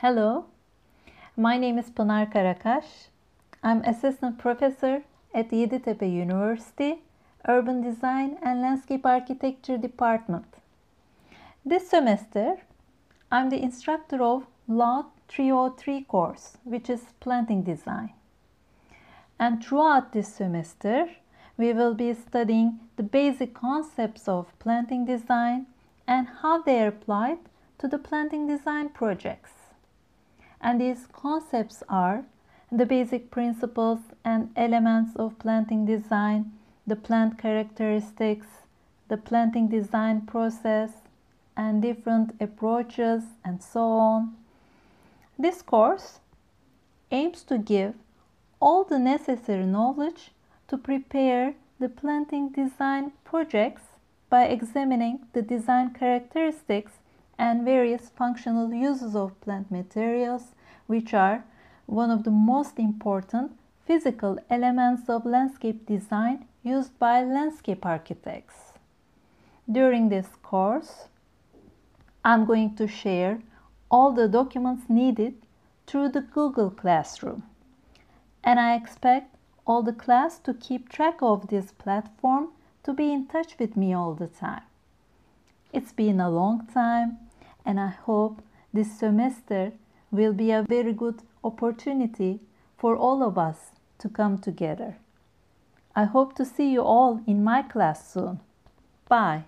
Hello, my name is Pınar Karakaş. I'm assistant professor at Yeditepe University, Urban Design and Landscape Architecture Department. This semester, I'm the instructor of LAUD 303 course, which is planting design. And throughout this semester, we will be studying the basic concepts of planting design and how they are applied to the planting design projects. And these concepts are the basic principles and elements of planting design, the plant characteristics, the planting design process, and different approaches, and so on. This course aims to give all the necessary knowledge to prepare the planting design projects by examining the design characteristics and various functional uses of plant materials, which are one of the most important physical elements of landscape design used by landscape architects. During this course, I'm going to share all the documents needed through the Google Classroom. And I expect all the class to keep track of this platform to be in touch with me all the time. It's been a long time and I hope this semester will be a very good opportunity for all of us to come together. I hope to see you all in my class soon. Bye.